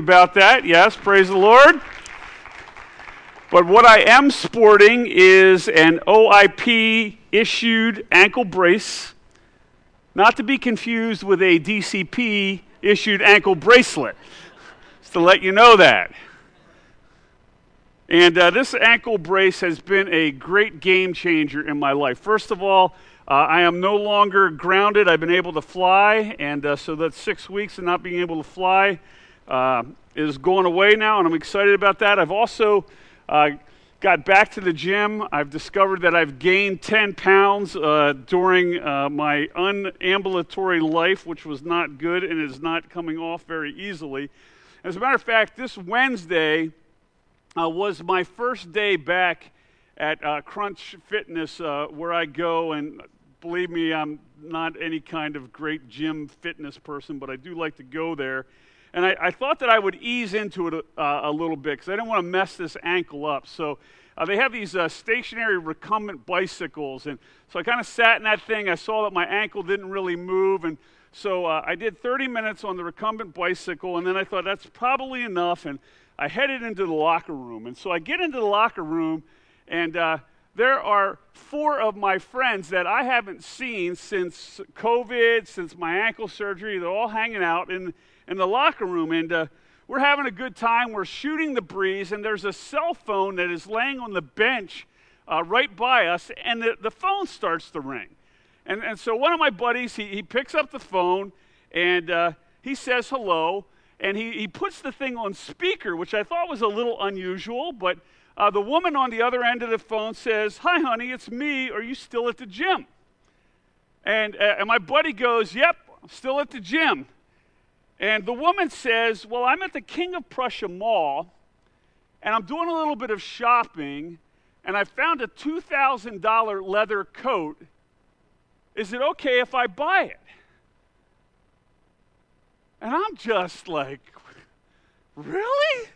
about that. Yes, praise the Lord. But what I am sporting is an OIP issued ankle brace, not to be confused with a DCP issued ankle bracelet. Just to let you know that. And uh, this ankle brace has been a great game changer in my life. First of all, uh, I am no longer grounded. I've been able to fly, and uh, so that's six weeks of not being able to fly uh, is going away now, and I'm excited about that. I've also uh, got back to the gym. I've discovered that I've gained 10 pounds uh, during my unambulatory life, which was not good and is not coming off very easily. As a matter of fact, this Wednesday, uh, was my first day back at uh, Crunch Fitness, uh, where I go. And believe me, I'm not any kind of great gym fitness person, but I do like to go there. And I, I thought that I would ease into it a, uh, a little bit because I didn't want to mess this ankle up. So uh, they have these uh, stationary recumbent bicycles. And so I kind of sat in that thing. I saw that my ankle didn't really move. And so I did 30 minutes on the recumbent bicycle. And then I thought that's probably enough. And I headed into the locker room. And so I get into the locker room, and uh, there are four of my friends that I haven't seen since COVID, since my ankle surgery. They're all hanging out in, in the locker room. And uh, we're having a good time. We're shooting the breeze, and there's a cell phone that is laying on the bench uh, right by us, and the, the phone starts to ring. And, and so one of my buddies, he, he picks up the phone, and uh, he says hello and he, he puts the thing on speaker, which I thought was a little unusual, but uh, the woman on the other end of the phone says, Hi, honey, it's me. Are you still at the gym? And, uh, and my buddy goes, Yep, I'm still at the gym. And the woman says, Well, I'm at the King of Prussia Mall, and I'm doing a little bit of shopping, and I found a $2,000 leather coat. Is it okay if I buy it? And I'm just like, really?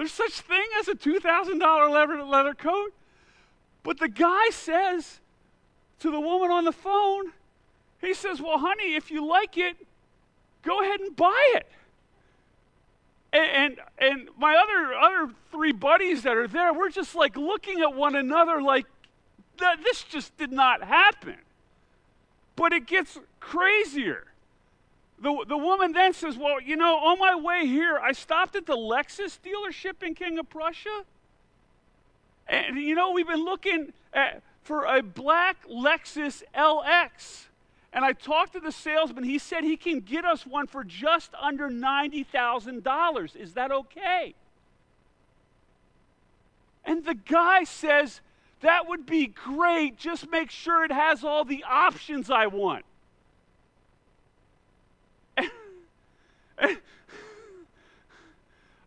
There's such thing as a $2,000 leather, leather coat? But the guy says to the woman on the phone, he says, Well, honey, if you like it, go ahead and buy it. And, and, and my other, other three buddies that are there, we're just like looking at one another like, this just did not happen. But it gets crazier. The, the woman then says, Well, you know, on my way here, I stopped at the Lexus dealership in King of Prussia. And, you know, we've been looking at, for a black Lexus LX. And I talked to the salesman. He said he can get us one for just under $90,000. Is that okay? And the guy says, That would be great. Just make sure it has all the options I want.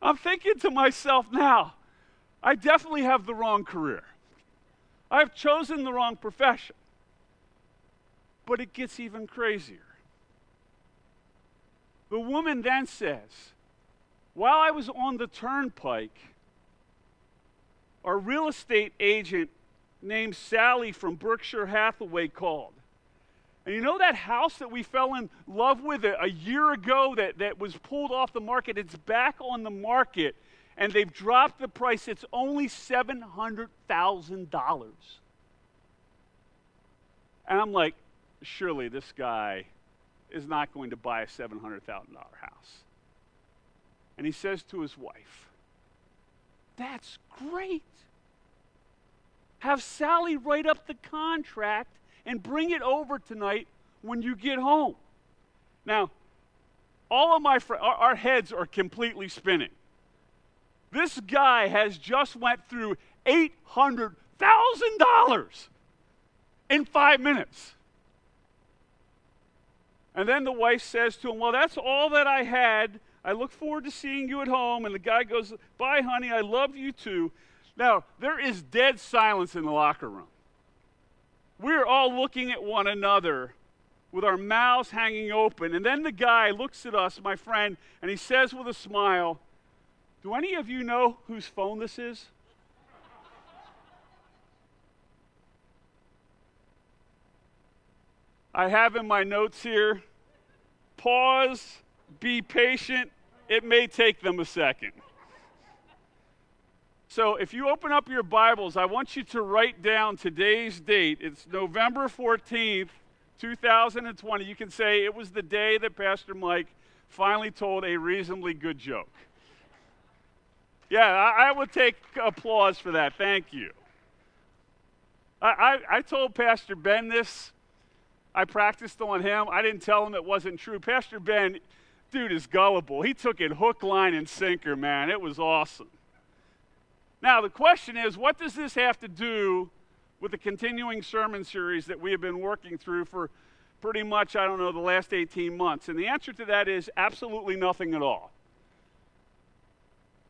I'm thinking to myself now, I definitely have the wrong career. I've chosen the wrong profession. But it gets even crazier. The woman then says, While I was on the turnpike, our real estate agent named Sally from Berkshire Hathaway called. And you know that house that we fell in love with a, a, year ago that, that was pulled off the market? It's back on the market, and they've dropped the price. It's only $700,000. And I'm like, surely this guy is not going to buy a $700,000 house. And he says to his wife, That's great. Have Sally write up the contract and bring it over tonight when you get home. Now, all of my friends, our, our heads are completely spinning. This guy has just went through $800,000 in five minutes. And then the wife says to him, Well, that's all that I had. I look forward to seeing you at home. And the guy goes, Bye, honey. I love you too. Now, there is dead silence in the locker room. We're all looking at one another with our mouths hanging open. And then the guy looks at us, my friend, and he says with a smile, Do any of you know whose phone this is? I have in my notes here pause, be patient, it may take them a second. So if you open up your Bibles, I want you to write down today's date. It's November 14th, 2020. You can say it was the day that Pastor Mike finally told a reasonably good joke. Yeah, I, I would take applause for that. Thank you. I, I, I told Pastor Ben this. I practiced on him. I didn't tell him it wasn't true. Pastor Ben, dude is gullible. He took it hook, line, and sinker, man. It was awesome. Now, the question is what does this have to do with the continuing sermon series that we have been working through for pretty much, I don't know, the last 18 months? And the answer to that is absolutely nothing at all.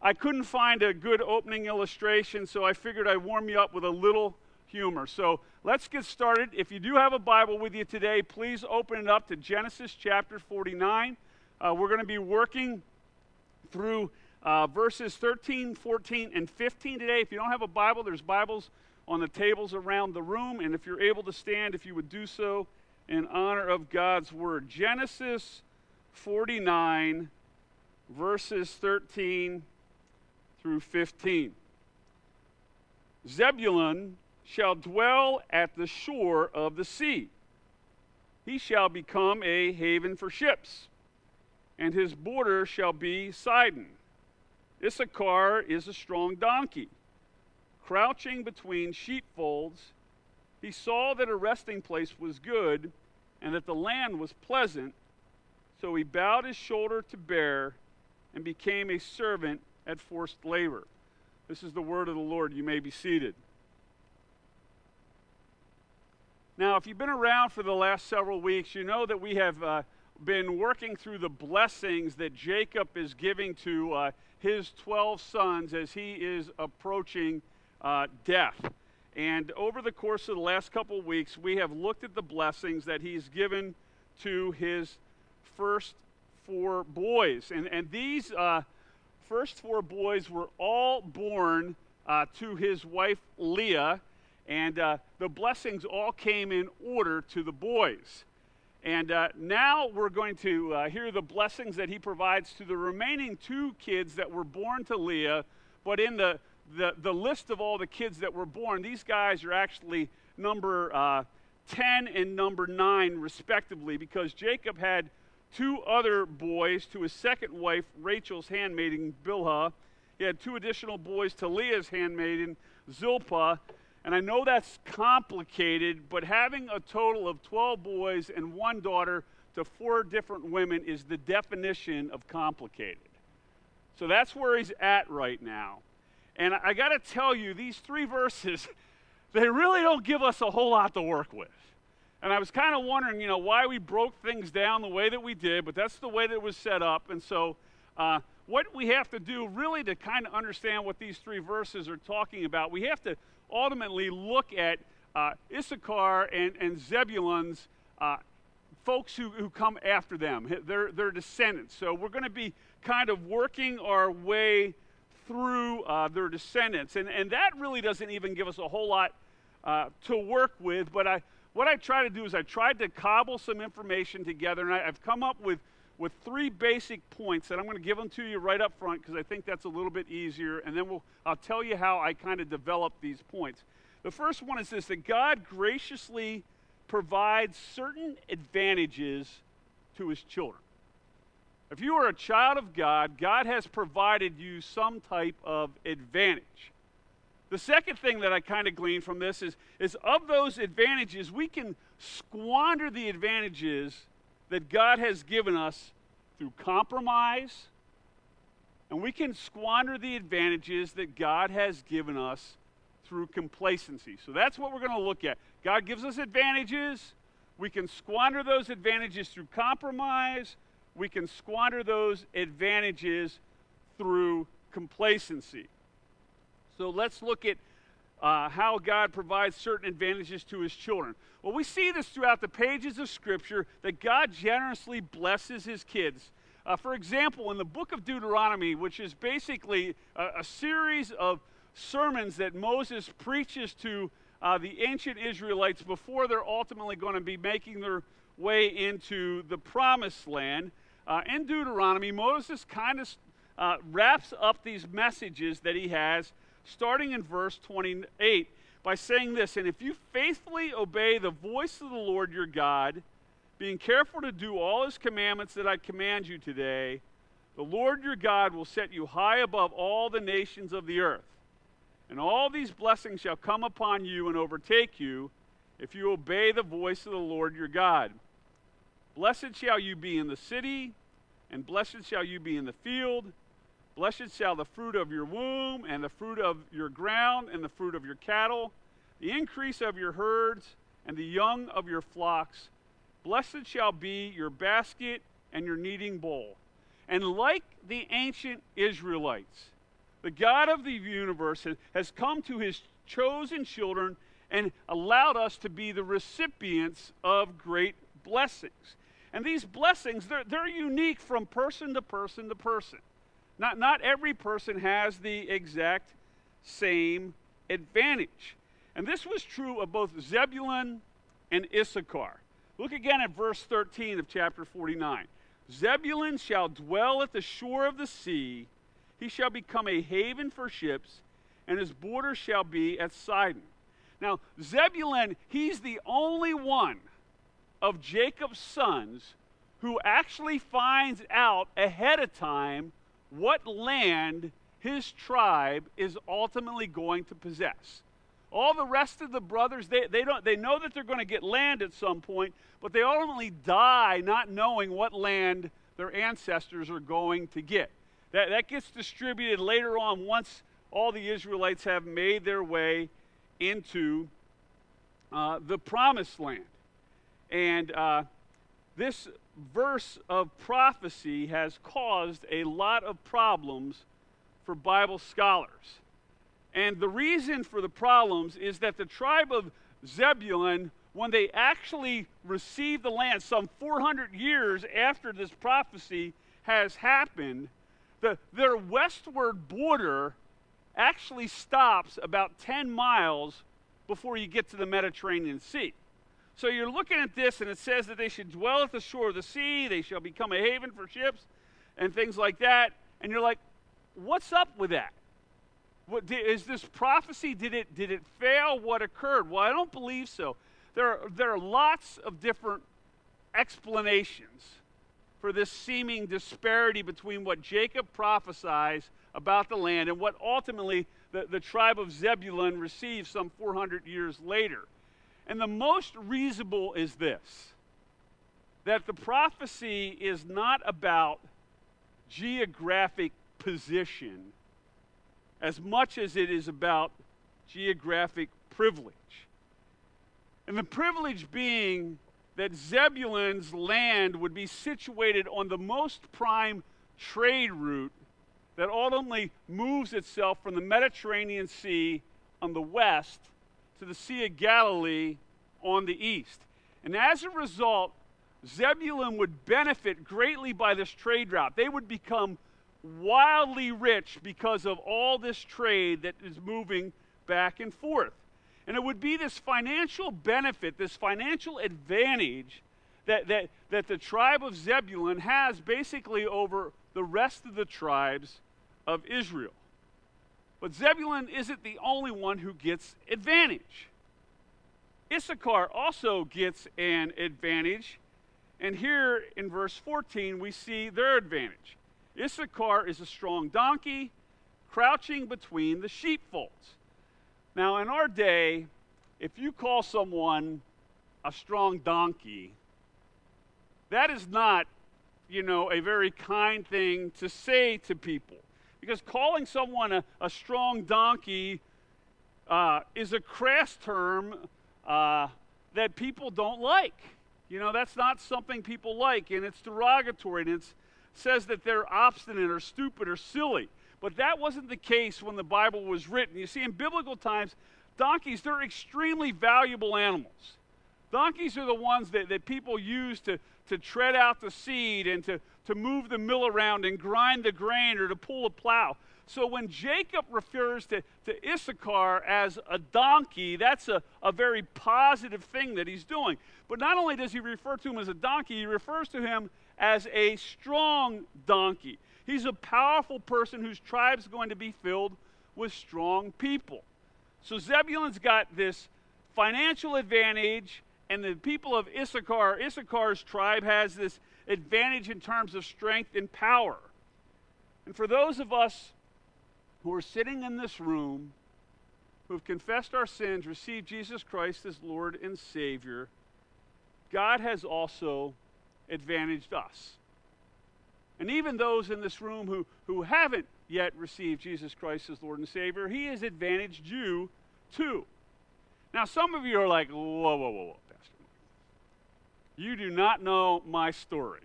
I couldn't find a good opening illustration, so I figured I'd warm you up with a little humor. So let's get started. If you do have a Bible with you today, please open it up to Genesis chapter 49. Uh, we're going to be working through uh, verses 13, 14, and 15 today. If you don't have a Bible, there's Bibles on the tables around the room. And if you're able to stand, if you would do so in honor of God's word. Genesis 49, verses 13 through 15. Zebulun shall dwell at the shore of the sea. He shall become a haven for ships and his border shall be Sidon. Issachar is a strong donkey. Crouching between sheepfolds, he saw that a resting place was good and that the land was pleasant. So he bowed his shoulder to bear and became a servant at forced labor. This is the word of the Lord. You may be seated. Now, if you've been around for the last several weeks, you know that we have uh, been working through the blessings that Jacob is giving to uh, his 12 sons as he is approaching uh, death. And over the course of the last couple of weeks, we have looked at the blessings that he's given to his first four boys. And, and these uh, first four boys were all born uh, to his wife Leah, and uh, the blessings all came in order to the boys. And uh, now we're going to uh, hear the blessings that he provides to the remaining two kids that were born to Leah. But in the, the, the list of all the kids that were born, these guys are actually number uh, 10 and number 9, respectively, because Jacob had two other boys to his second wife, Rachel's handmaiden, Bilhah. He had two additional boys to Leah's handmaiden, Zilpah. And I know that's complicated, but having a total of 12 boys and one daughter to four different women is the definition of complicated. So that's where he's at right now. And I got to tell you, these three verses, they really don't give us a whole lot to work with. And I was kind of wondering, you know, why we broke things down the way that we did, but that's the way that it was set up. And so, uh, what we have to do really to kind of understand what these three verses are talking about, we have to ultimately look at uh, Issachar and, and Zebulun's uh, folks who, who come after them, their, their descendants. So we're going to be kind of working our way through uh, their descendants. And, and that really doesn't even give us a whole lot uh, to work with. But I, what I try to do is I tried to cobble some information together, and I, I've come up with, with three basic points, that I'm going to give them to you right up front because I think that's a little bit easier. And then we'll, I'll tell you how I kind of developed these points. The first one is this that God graciously provides certain advantages to his children. If you are a child of God, God has provided you some type of advantage. The second thing that I kind of gleaned from this is, is of those advantages, we can squander the advantages that God has given us through compromise, and we can squander the advantages that God has given us through complacency. So that's what we're going to look at. God gives us advantages. We can squander those advantages through compromise. We can squander those advantages through complacency. So let's look at uh, how God provides certain advantages to his children. Well, we see this throughout the pages of Scripture that God generously blesses his kids. Uh, for example, in the book of Deuteronomy, which is basically a, a series of sermons that Moses preaches to uh, the ancient Israelites before they're ultimately going to be making their way into the promised land, uh, in Deuteronomy, Moses kind of uh, wraps up these messages that he has, starting in verse 28, by saying this And if you faithfully obey the voice of the Lord your God, being careful to do all his commandments that I command you today, the Lord your God will set you high above all the nations of the earth. And all these blessings shall come upon you and overtake you if you obey the voice of the Lord your God. Blessed shall you be in the city, and blessed shall you be in the field. Blessed shall the fruit of your womb, and the fruit of your ground, and the fruit of your cattle, the increase of your herds, and the young of your flocks. Blessed shall be your basket and your kneading bowl. And like the ancient Israelites, the God of the universe has come to his chosen children and allowed us to be the recipients of great blessings. And these blessings, they're, they're unique from person to person to person. Not, not every person has the exact same advantage. And this was true of both Zebulun and Issachar. Look again at verse 13 of chapter 49. Zebulun shall dwell at the shore of the sea, he shall become a haven for ships, and his border shall be at Sidon. Now, Zebulun, he's the only one of Jacob's sons who actually finds out ahead of time what land his tribe is ultimately going to possess. All the rest of the brothers, they, they, don't, they know that they're going to get land at some point, but they ultimately die not knowing what land their ancestors are going to get. That, that gets distributed later on once all the Israelites have made their way into uh, the promised land. And uh, this verse of prophecy has caused a lot of problems for Bible scholars. And the reason for the problems is that the tribe of Zebulun, when they actually received the land, some 400 years after this prophecy has happened, the, their westward border actually stops about 10 miles before you get to the Mediterranean Sea. So you're looking at this, and it says that they should dwell at the shore of the sea, they shall become a haven for ships, and things like that. And you're like, what's up with that? What, is this prophecy? Did it, did it fail? What occurred? Well, I don't believe so. There are, there are lots of different explanations for this seeming disparity between what Jacob prophesies about the land and what ultimately the, the tribe of Zebulun receives some 400 years later. And the most reasonable is this that the prophecy is not about geographic position as much as it is about geographic privilege. And the privilege being that Zebulun's land would be situated on the most prime trade route that ultimately moves itself from the Mediterranean Sea on the west to the Sea of Galilee on the east. And as a result, Zebulun would benefit greatly by this trade route. They would become wildly rich because of all this trade that is moving back and forth. And it would be this financial benefit, this financial advantage that, that, that the tribe of Zebulun has basically over the rest of the tribes of Israel. But Zebulun isn't the only one who gets advantage. Issachar also gets an advantage. And here in verse 14, we see their advantage. Issachar is a strong donkey crouching between the sheepfolds. Now, in our day, if you call someone a strong donkey, that is not, you know, a very kind thing to say to people. Because calling someone a, a strong donkey uh, is a crass term uh, that people don't like. You know, that's not something people like, and it's derogatory, and it says that they're obstinate or stupid or silly. But that wasn't the case when the Bible was written. You see, in biblical times, donkeys, they're extremely valuable animals. Donkeys are the ones that, that people use to, to tread out the seed and to, to move the mill around and grind the grain or to pull a plow. So when Jacob refers to, to Issachar as a donkey, that's a, a very positive thing that he's doing. But not only does he refer to him as a donkey, he refers to him as a strong donkey. He's a powerful person whose tribe's going to be filled with strong people. So Zebulun's got this financial advantage, and the people of Issachar, Issachar's tribe, has this advantage in terms of strength and power. And for those of us who are sitting in this room, who have confessed our sins, received Jesus Christ as Lord and Savior, God has also advantaged us. And even those in this room who, who haven't yet received Jesus Christ as Lord and Savior, He has advantaged you too. Now, some of you are like, whoa, whoa, whoa, whoa. You do not know my story.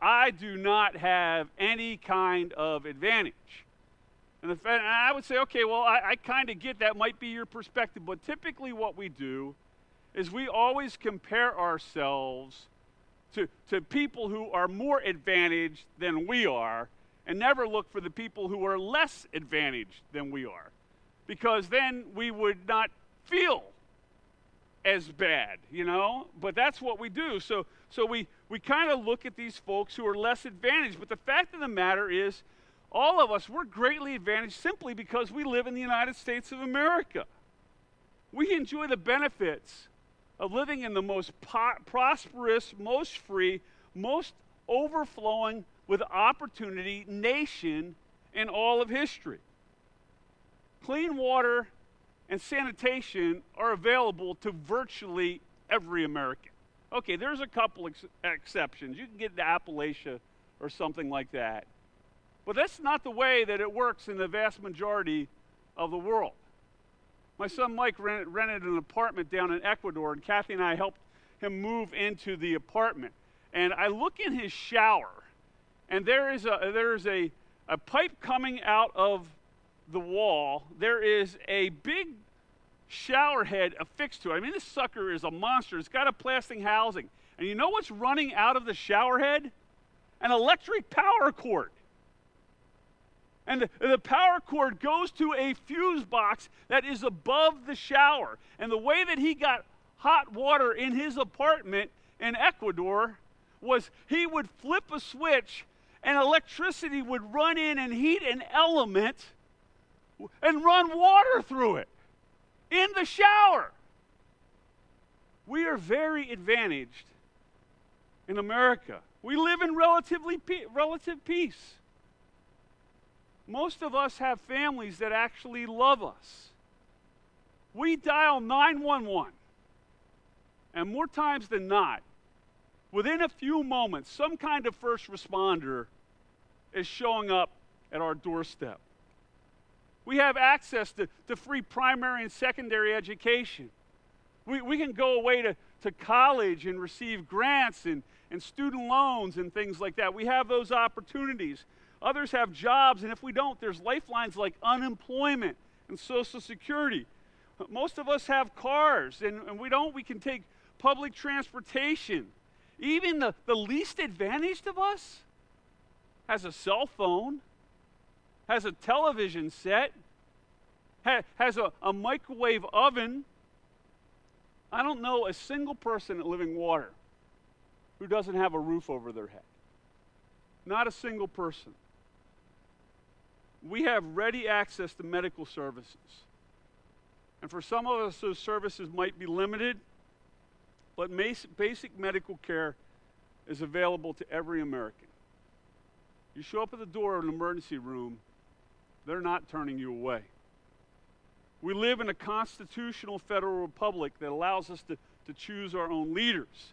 I do not have any kind of advantage. And, the, and I would say, okay, well, I, I kind of get that might be your perspective, but typically what we do is we always compare ourselves to, to people who are more advantaged than we are and never look for the people who are less advantaged than we are. Because then we would not feel as bad, you know? But that's what we do. So, so we, we kind of look at these folks who are less advantaged. But the fact of the matter is, all of us, we're greatly advantaged simply because we live in the United States of America. We enjoy the benefits of living in the most po- prosperous, most free, most overflowing with opportunity nation in all of history. Clean water and sanitation are available to virtually every American. Okay, there's a couple ex- exceptions. You can get to Appalachia or something like that. But that's not the way that it works in the vast majority of the world. My son Mike rented, rented an apartment down in Ecuador, and Kathy and I helped him move into the apartment. And I look in his shower, and there is a, there is a, a pipe coming out of the wall. There is a big shower head affixed to it. I mean, this sucker is a monster. It's got a plastic housing. And you know what's running out of the shower head? An electric power cord. And the, the, power cord goes to a fuse box that is above the shower. And the way that he got hot water in his apartment in Ecuador was he would flip a switch and electricity would run in and heat an element and run water through it in the shower. We are very advantaged in America. We live in relatively pe- relative peace. Most of us have families that actually love us. We dial 911, and more times than not, within a few moments, some kind of first responder is showing up at our doorstep. We have access to, to free primary and secondary education. We, we can go away to, to college and receive grants and, and student loans and things like that. We have those opportunities. Others have jobs, and if we don't, there's lifelines like unemployment and Social Security. Most of us have cars, and, and we don't. We can take public transportation. Even the, the least advantaged of us has a cell phone, has a television set, ha, has a, a microwave oven. I don't know a single person at Living Water who doesn't have a roof over their head. Not a single person we have ready access to medical services. And for some of us, those services might be limited, but basic medical care is available to every American. You show up at the door of an emergency room, they're not turning you away. We live in a constitutional federal republic that allows us to, to choose our own leaders.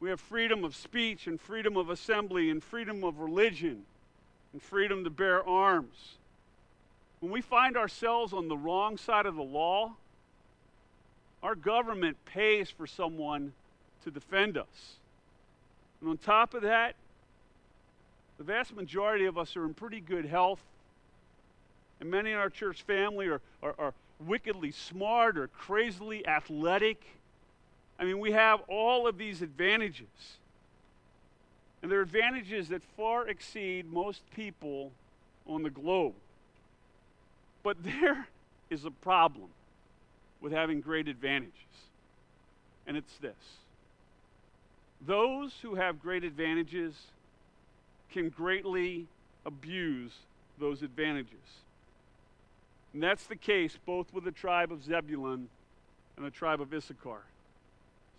We have freedom of speech and freedom of assembly and freedom of religion and freedom to bear arms. When we find ourselves on the wrong side of the law, our government pays for someone to defend us. And on top of that, the vast majority of us are in pretty good health. And many in our church family are, are, are wickedly smart or crazily athletic. I mean, we have all of these advantages. And they're advantages that far exceed most people on the globe. But there is a problem with having great advantages. And it's this those who have great advantages can greatly abuse those advantages. And that's the case both with the tribe of Zebulun and the tribe of Issachar.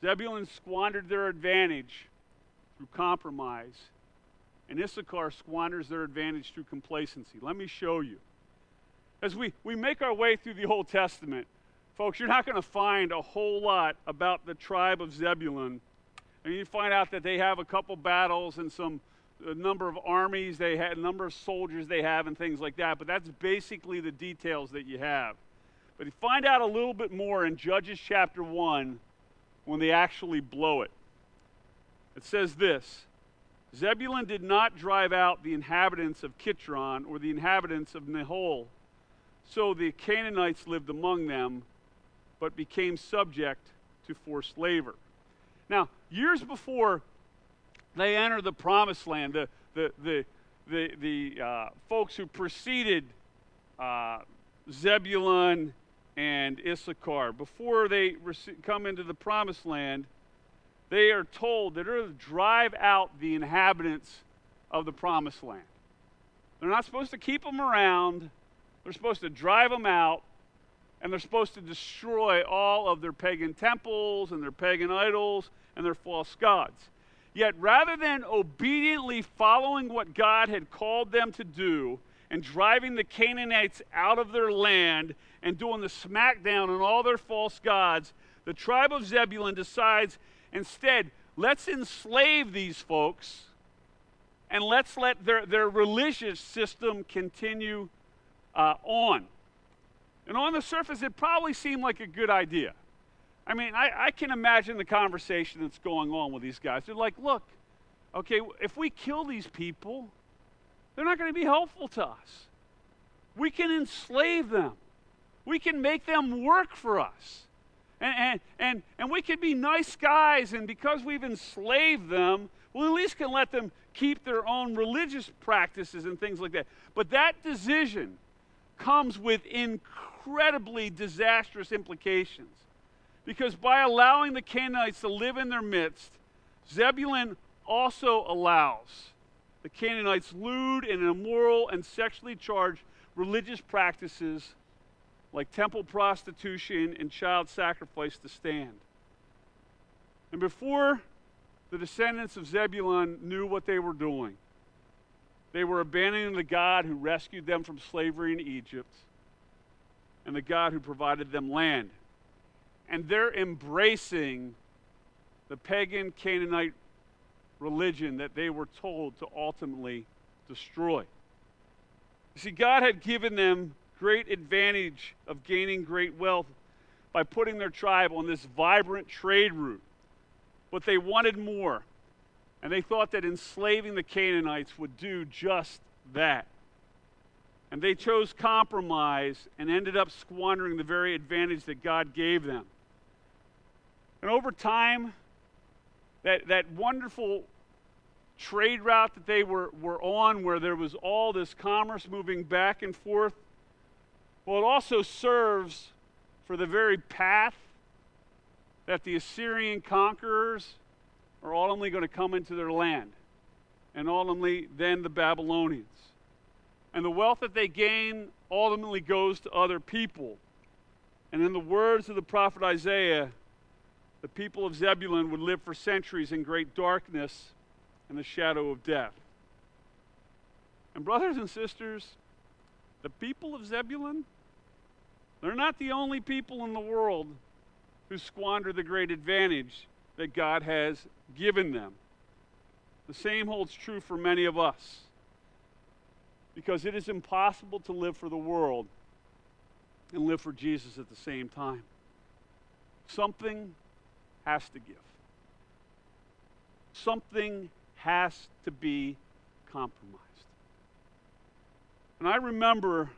Zebulun squandered their advantage through compromise, and Issachar squanders their advantage through complacency. Let me show you. As we, we make our way through the Old Testament, folks, you're not going to find a whole lot about the tribe of Zebulun. And you find out that they have a couple battles and some a number of armies they had, number of soldiers they have, and things like that. But that's basically the details that you have. But you find out a little bit more in Judges chapter 1 when they actually blow it. It says this Zebulun did not drive out the inhabitants of Kitron or the inhabitants of Nahol. So the Canaanites lived among them, but became subject to forced labor. Now, years before they enter the promised land, the, the, the, the, the uh, folks who preceded uh, Zebulun and Issachar, before they rec- come into the promised land, they are told that they're to drive out the inhabitants of the promised land. They're not supposed to keep them around, they're supposed to drive them out, and they're supposed to destroy all of their pagan temples and their pagan idols and their false gods. Yet rather than obediently following what God had called them to do and driving the Canaanites out of their land and doing the smackdown on all their false gods, the tribe of Zebulun decides instead, let's enslave these folks and let's let their, their religious system continue uh, on. And on the surface, it probably seemed like a good idea. I mean, I, I can imagine the conversation that's going on with these guys. They're like, look, okay, if we kill these people, they're not going to be helpful to us. We can enslave them, we can make them work for us. And, and, and, and we can be nice guys, and because we've enslaved them, we at least can let them keep their own religious practices and things like that. But that decision comes with incredibly disastrous implications. Because by allowing the Canaanites to live in their midst, Zebulun also allows the Canaanites lewd and immoral and sexually charged religious practices like temple prostitution and child sacrifice to stand. And before the descendants of Zebulun knew what they were doing, they were abandoning the God who rescued them from slavery in Egypt and the God who provided them land and they're embracing the pagan Canaanite religion that they were told to ultimately destroy. You see, God had given them great advantage of gaining great wealth by putting their tribe on this vibrant trade route. But they wanted more. And they thought that enslaving the Canaanites would do just that. And they chose compromise and ended up squandering the very advantage that God gave them. And over time, that, that wonderful trade route that they were, were on, where there was all this commerce moving back and forth, well, it also serves for the very path that the Assyrian conquerors are ultimately going to come into their land, and ultimately then the Babylonians. And the wealth that they gain ultimately goes to other people. And in the words of the prophet Isaiah, the people of Zebulun would live for centuries in great darkness and the shadow of death. And, brothers and sisters, the people of Zebulun, they're not the only people in the world who squander the great advantage that God has given them. The same holds true for many of us. Because it is impossible to live for the world and live for Jesus at the same time. Something has to give. Something has to be compromised. And I remember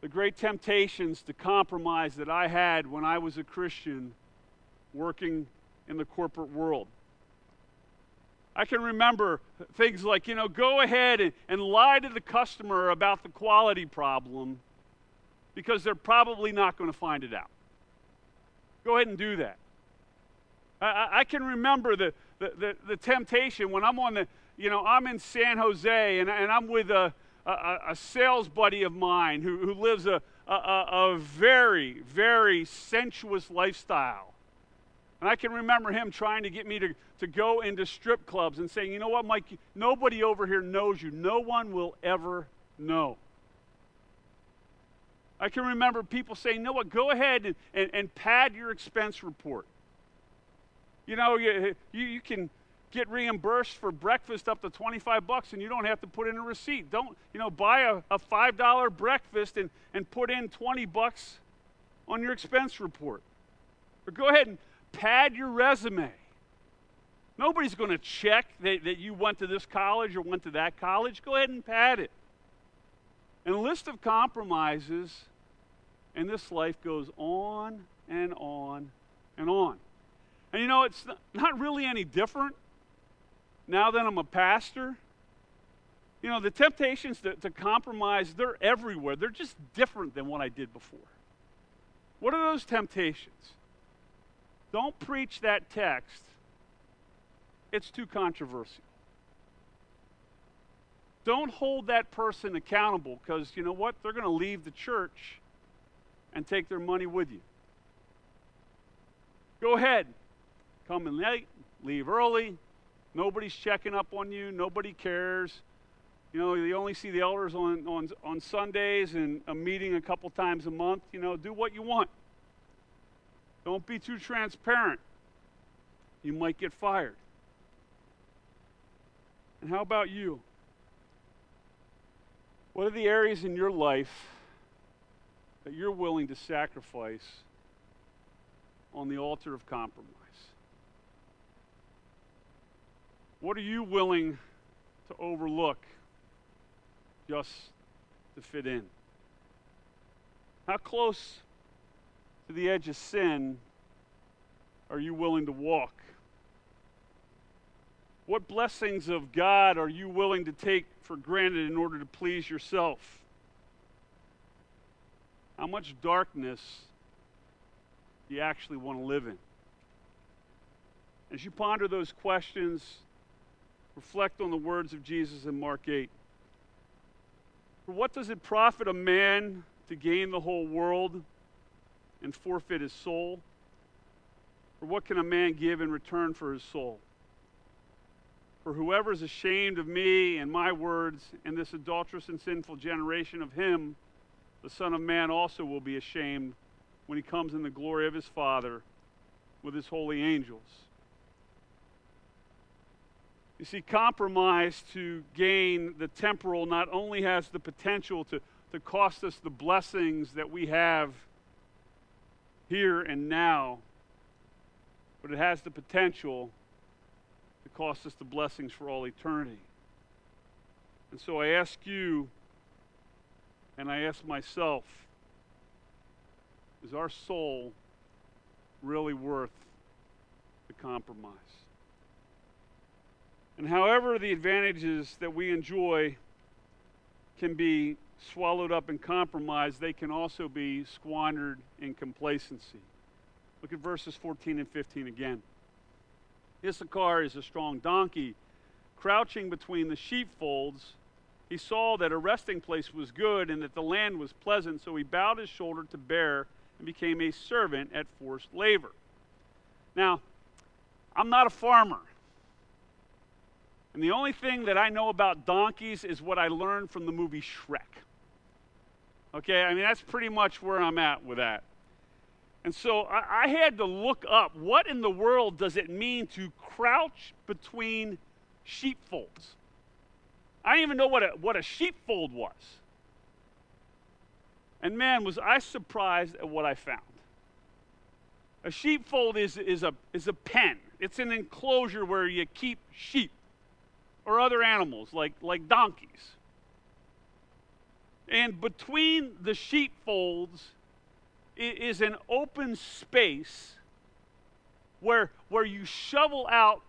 the great temptations to compromise that I had when I was a Christian working in the corporate world. I can remember things like, you know, go ahead and, and lie to the customer about the quality problem because they're probably not going to find it out. Go ahead and do that. I, I can remember the, the, the, the temptation when I'm on the, you know, I'm in San Jose and, and I'm with a, a, a sales buddy of mine who, who lives a, a, a very, very sensuous lifestyle. And I can remember him trying to get me to, to go into strip clubs and saying, you know what, Mike, nobody over here knows you. No one will ever know. I can remember people saying, "No, what? Go ahead and, and, and pad your expense report. You know, you, you, you can get reimbursed for breakfast up to 25 bucks and you don't have to put in a receipt. Don't, you know, buy a, a $5 breakfast and, and put in 20 bucks on your expense report. Or go ahead and pad your resume. Nobody's going to check that, that you went to this college or went to that college. Go ahead and pad it. And a list of compromises in this life goes on and on and on. And you know, it's not really any different now that I'm a pastor. You know, the temptations to, to compromise, they're everywhere. They're just different than what I did before. What are those temptations? Don't preach that text, it's too controversial. Don't hold that person accountable because you know what? They're going to leave the church and take their money with you. Go ahead. Come in late, leave early. Nobody's checking up on you. Nobody cares. You know, you only see the elders on, on, on Sundays and a meeting a couple times a month. You know, do what you want. Don't be too transparent. You might get fired. And how about you? What are the areas in your life that you're willing to sacrifice on the altar of compromise? What are you willing to overlook just to fit in? How close to the edge of sin are you willing to walk? What blessings of God are you willing to take for granted in order to please yourself? How much darkness do you actually want to live in? As you ponder those questions, reflect on the words of Jesus in Mark 8. For what does it profit a man to gain the whole world and forfeit his soul? For what can a man give in return for his soul? For whoever is ashamed of me and my words in this adulterous and sinful generation of him, the Son of Man also will be ashamed when he comes in the glory of his Father with his holy angels. You see, compromise to gain the temporal not only has the potential to, to cost us the blessings that we have here and now, but it has the potential to cost us the blessings for all eternity. And so I ask you, and I ask myself, is our soul really worth the compromise? And however the advantages that we enjoy can be swallowed up in compromise, they can also be squandered in complacency. Look at verses 14 and 15 again. Issachar is a strong donkey. Crouching between the sheepfolds, he saw that a resting place was good and that the land was pleasant, so he bowed his shoulder to bear and became a servant at forced labor. Now, I'm not a farmer. And the only thing that I know about donkeys is what I learned from the movie Shrek. Okay, I mean, that's pretty much where I'm at with that. And so I, I, had to look up what in the world does it mean to crouch between sheepfolds? I didn't even know what a, what a sheepfold was. And man, was I surprised at what I found. A sheepfold is, is, a, is a pen, it's an enclosure where you keep sheep or other animals like, like donkeys. And between the sheepfolds is an open space where, where you shovel out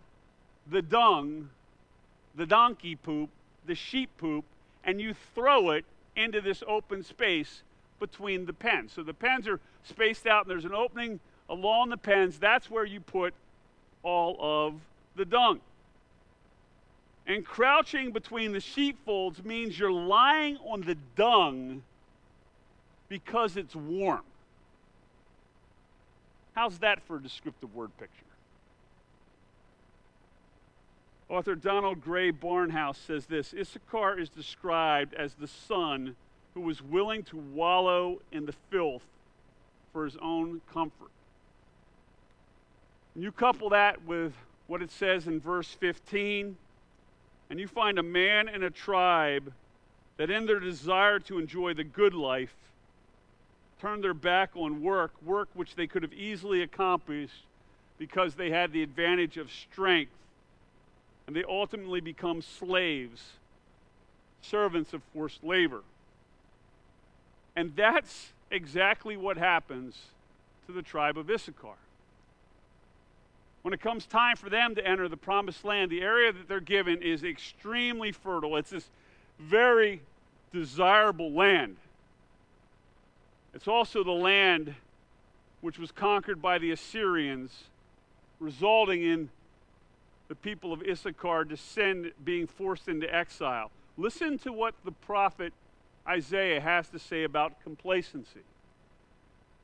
the dung, the donkey poop, the sheep poop, and you throw it into this open space between the pens. So the pens are spaced out, and there's an opening along the pens. That's where you put all of the dung. And crouching between the sheepfolds means you're lying on the dung because it's warm. How's that for a descriptive word picture? Author Donald Grey Barnhouse says this Issachar is described as the son who was willing to wallow in the filth for his own comfort. And you couple that with what it says in verse 15, and you find a man and a tribe that, in their desire to enjoy the good life, turned their back on work, work which they could have easily accomplished because they had the advantage of strength and they ultimately become slaves, servants of forced labor. And that's exactly what happens to the tribe of Issachar. When it comes time for them to enter the promised land, the area that they're given is extremely fertile. It's this very desirable land. It's also the land which was conquered by the Assyrians, resulting in the people of Issachar descend being forced into exile. Listen to what the prophet Isaiah has to say about complacency.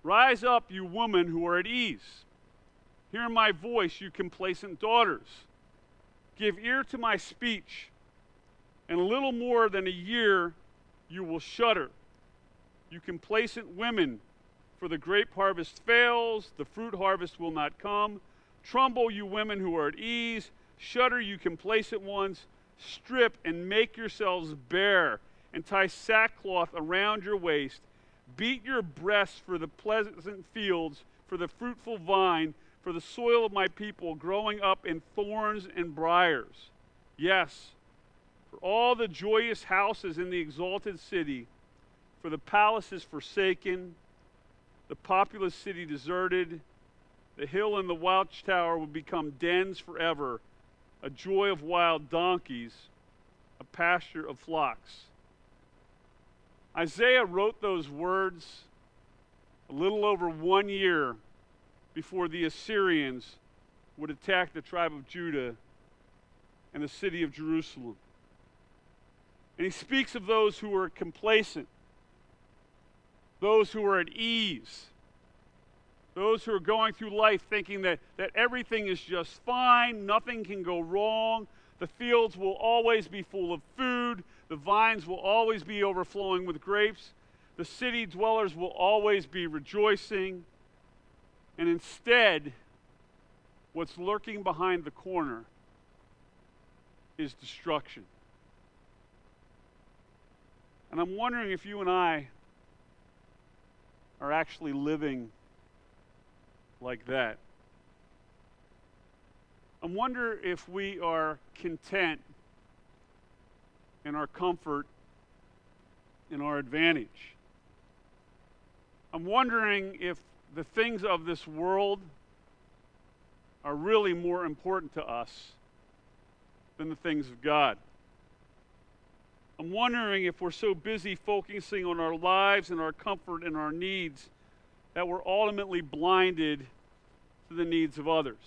Rise up, you women who are at ease. Hear my voice, you complacent daughters. Give ear to my speech. In a little more than a year, you will shudder. You complacent women, for the grape harvest fails, the fruit harvest will not come Tremble, you women who are at ease. Shudder, you complacent ones. Strip and make yourselves bare, and tie sackcloth around your waist. Beat your breasts for the pleasant fields, for the fruitful vine, for the soil of my people growing up in thorns and briers. Yes, for all the joyous houses in the exalted city, for the palace is forsaken, the populous city deserted the hill and the watchtower will become dens forever, a joy of wild donkeys, a pasture of flocks. Isaiah wrote those words a little over one year before the Assyrians would attack the tribe of Judah and the city of Jerusalem. And he speaks of those who are complacent, those who are at ease, those who are going through life thinking that, that everything is just fine, nothing can go wrong, the fields will always be full of food, the vines will always be overflowing with grapes, the city dwellers will always be rejoicing. And instead, what's lurking behind the corner is destruction. And I'm wondering if you and I are actually living like that. I wonder if we are content in our comfort, in our advantage. I'm wondering if the things of this world are really more important to us than the things of God. I'm wondering if we're so busy focusing on our lives and our comfort and our needs that we're ultimately blinded to the needs of others.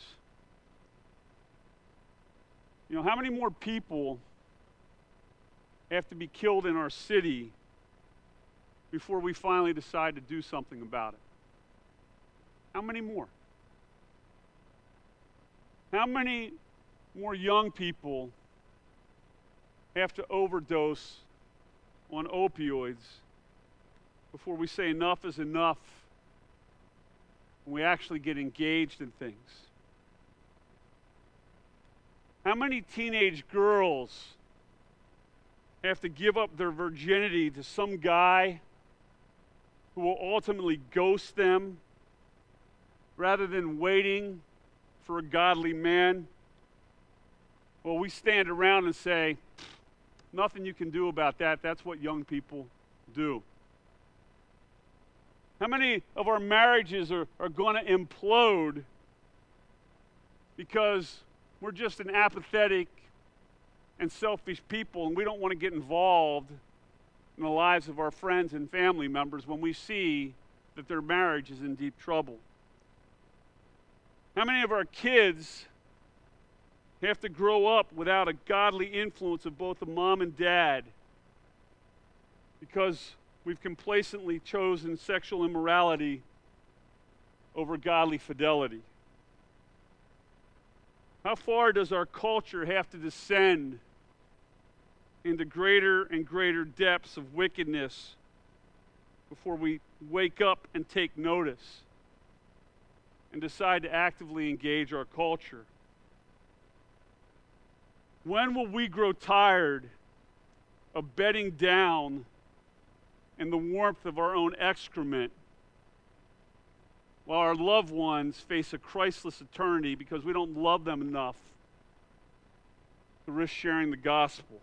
You know, how many more people have to be killed in our city before we finally decide to do something about it? How many more? How many more young people have to overdose on opioids before we say enough is enough and we actually get engaged in things. How many teenage girls have to give up their virginity to some guy who will ultimately ghost them rather than waiting for a godly man? Well, we stand around and say, nothing you can do about that. That's what young people do. How many of our marriages are, are going to implode because we're just an apathetic and selfish people and we don't want to get involved in the lives of our friends and family members when we see that their marriage is in deep trouble? How many of our kids have to grow up without a godly influence of both a mom and dad because we've complacently chosen sexual immorality over godly fidelity. How far does our culture have to descend into greater and greater depths of wickedness before we wake up and take notice and decide to actively engage our culture? When will we grow tired of bedding down in the warmth of our own excrement while our loved ones face a Christless eternity because we don't love them enough to risk sharing the gospel?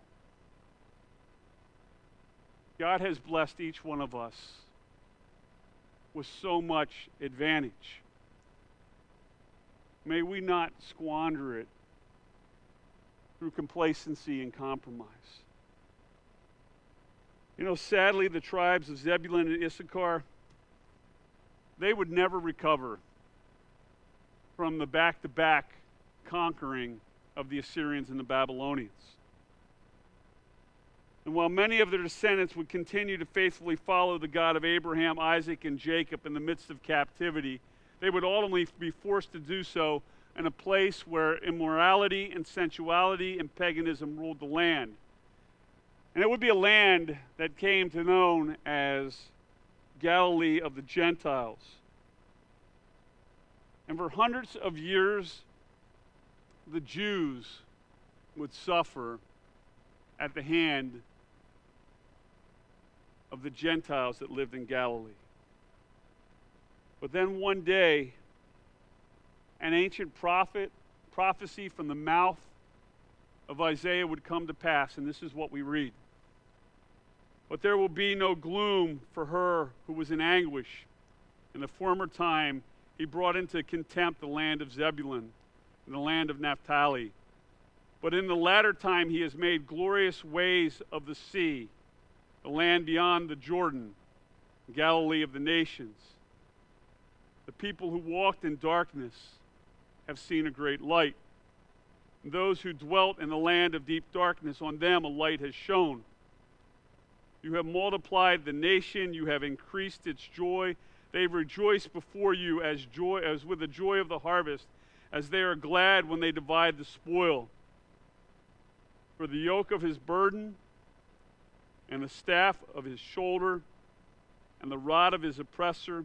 God has blessed each one of us with so much advantage. May we not squander it through complacency and compromise. You know, sadly, the tribes of Zebulun and Issachar, they would never recover from the back to back conquering of the Assyrians and the Babylonians. And while many of their descendants would continue to faithfully follow the God of Abraham, Isaac, and Jacob in the midst of captivity, they would ultimately be forced to do so in a place where immorality and sensuality and paganism ruled the land. And it would be a land that came to known as Galilee of the Gentiles. And for hundreds of years, the Jews would suffer at the hand of the Gentiles that lived in Galilee. But then one day, an ancient prophet, prophecy from the mouth of Isaiah would come to pass, and this is what we read. But there will be no gloom for her who was in anguish. In the former time, he brought into contempt the land of Zebulun and the land of Naphtali. But in the latter time, he has made glorious ways of the sea, the land beyond the Jordan, Galilee of the nations. The people who walked in darkness have seen a great light. And those who dwelt in the land of deep darkness, on them a light has shone. You have multiplied the nation, you have increased its joy. They rejoice before you as joy as with the joy of the harvest, as they are glad when they divide the spoil. For the yoke of his burden and the staff of his shoulder and the rod of his oppressor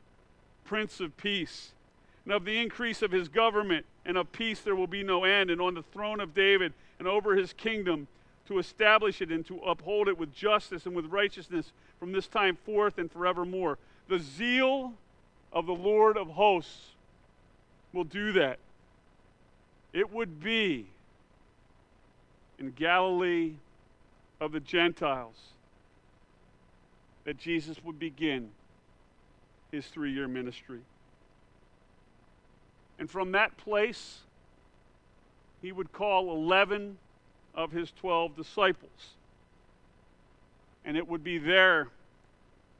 Prince of Peace. And of the increase of his government and of peace there will be no end, and on the throne of David and over his kingdom to establish it and to uphold it with justice and with righteousness from this time forth and forevermore. The zeal of the Lord of hosts will do that. It would be in Galilee of the Gentiles that Jesus would begin his three year ministry. And from that place, he would call 11 of his 12 disciples. And it would be there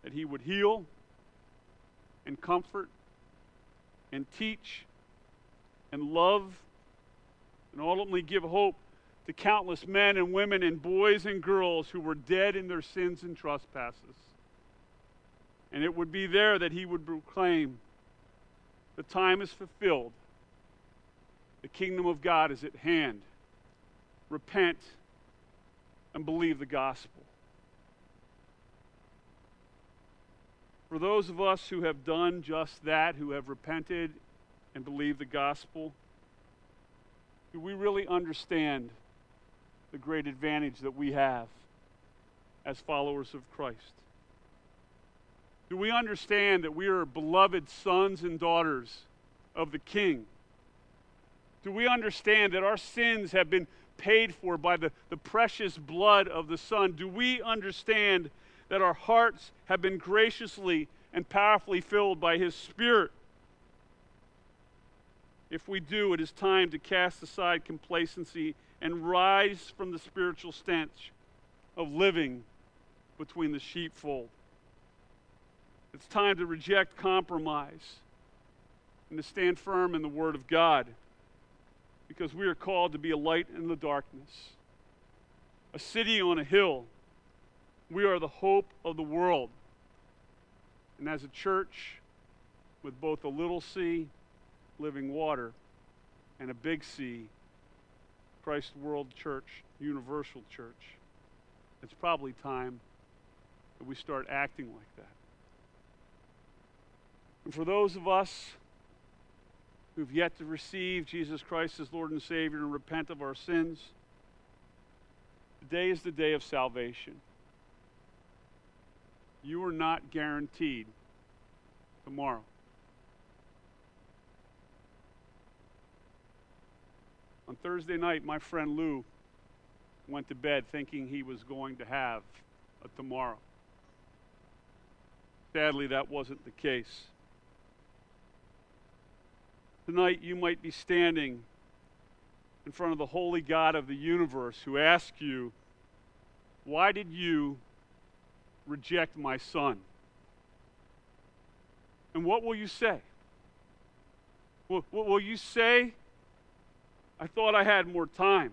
that he would heal and comfort and teach and love and ultimately give hope to countless men and women and boys and girls who were dead in their sins and trespasses. And it would be there that he would proclaim the time is fulfilled. The kingdom of God is at hand. Repent and believe the gospel. For those of us who have done just that, who have repented and believed the gospel, do we really understand the great advantage that we have as followers of Christ? Do we understand that we are beloved sons and daughters of the King? Do we understand that our sins have been paid for by the, the precious blood of the Son? Do we understand that our hearts have been graciously and powerfully filled by His Spirit? If we do, it is time to cast aside complacency and rise from the spiritual stench of living between the sheepfold. It's time to reject compromise and to stand firm in the Word of God because we are called to be a light in the darkness, a city on a hill. We are the hope of the world. And as a church with both a little c living water, and a big C, Christ World Church, Universal Church. It's probably time that we start acting like that. And for those of us who've yet to receive Jesus Christ as Lord and Savior and repent of our sins, today is the day of salvation. You are not guaranteed tomorrow. On Thursday night, my friend Lou went to bed thinking he was going to have a tomorrow. Sadly, that wasn't the case. Tonight, you might be standing in front of the holy God of the universe who asks you, Why did you reject my son? And what will you say? Will, will you say, I thought I had more time.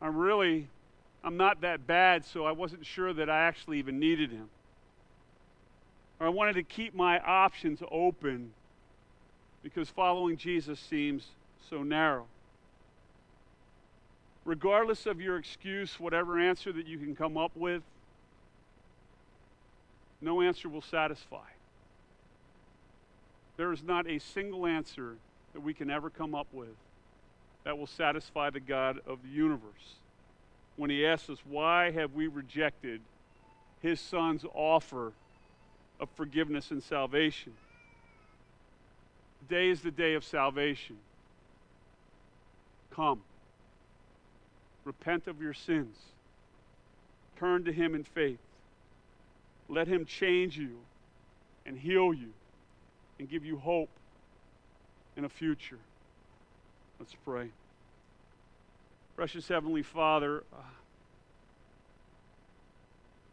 I'm really, I'm not that bad, so I wasn't sure that I actually even needed him. Or I wanted to keep my options open because following Jesus seems so narrow. Regardless of your excuse, whatever answer that you can come up with, no answer will satisfy. There is not a single answer that we can ever come up with that will satisfy the God of the universe. When he asks us, Why have we rejected his son's offer of forgiveness and salvation? Today is the day of salvation. Come. Repent of your sins. Turn to him in faith. Let him change you and heal you and give you hope and a future. Let's pray. Precious Heavenly Father, uh,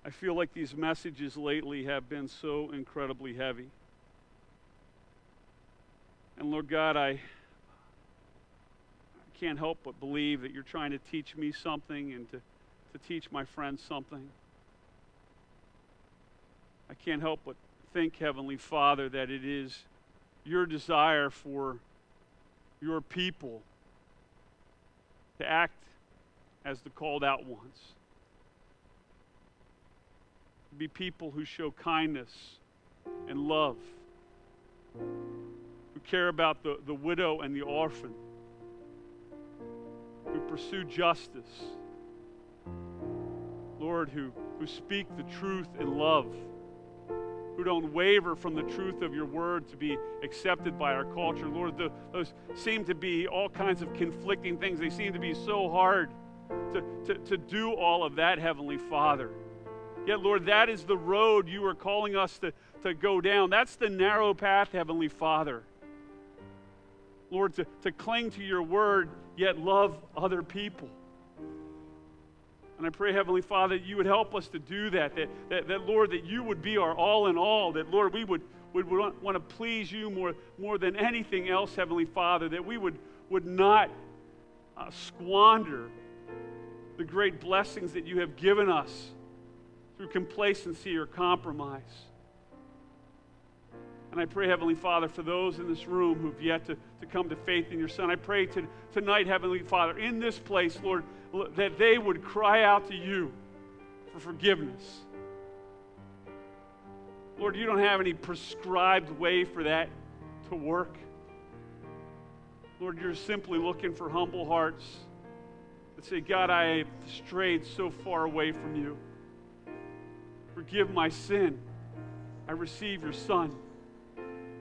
I feel like these messages lately have been so incredibly heavy. And Lord God, I, can't help but believe that you're trying to teach me something and to, to teach my friends something. I can't help but think, Heavenly Father, that it is your desire for your people to act as the called out ones. To be people who show kindness and love, who care about the, the widow and the orphan, who pursue justice. Lord, who, who speak the truth in love who don't waver from the truth of your word to be accepted by our culture. Lord, the, those seem to be all kinds of conflicting things. They seem to be so hard to, to, to do all of that, Heavenly Father. Yet, Lord, that is the road you are calling us to, to go down. That's the narrow path, Heavenly Father. Lord, to, to cling to your word, yet love other people. And I pray, Heavenly Father, that you would help us to do that. That, that, that Lord, that you would be our all in all. That, Lord, we would, would, would want to please you more, more than anything else, Heavenly Father. That we would, would not uh, squander the great blessings that you have given us through complacency or compromise. And I pray, Heavenly Father, for those in this room who've yet to, to come to faith in your Son, I pray to, tonight, Heavenly Father, in this place, Lord, that they would cry out to you for forgiveness. Lord, you don't have any prescribed way for that to work. Lord, you're simply looking for humble hearts that say, God, I have strayed so far away from you. Forgive my sin. I receive your Son.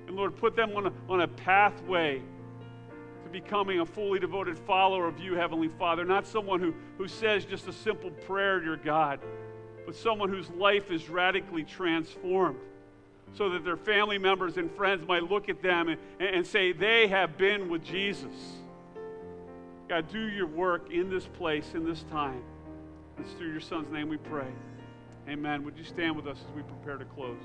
And Lord, put them on a, on a pathway to becoming a fully devoted follower of you, Heavenly Father. Not someone who, who says just a simple prayer, dear God, but someone whose life is radically transformed so that their family members and friends might look at them and, and say, they have been with Jesus. God, do your work in this place, in this time. It's through your Son's name we pray. Amen. Would you stand with us as we prepare to close?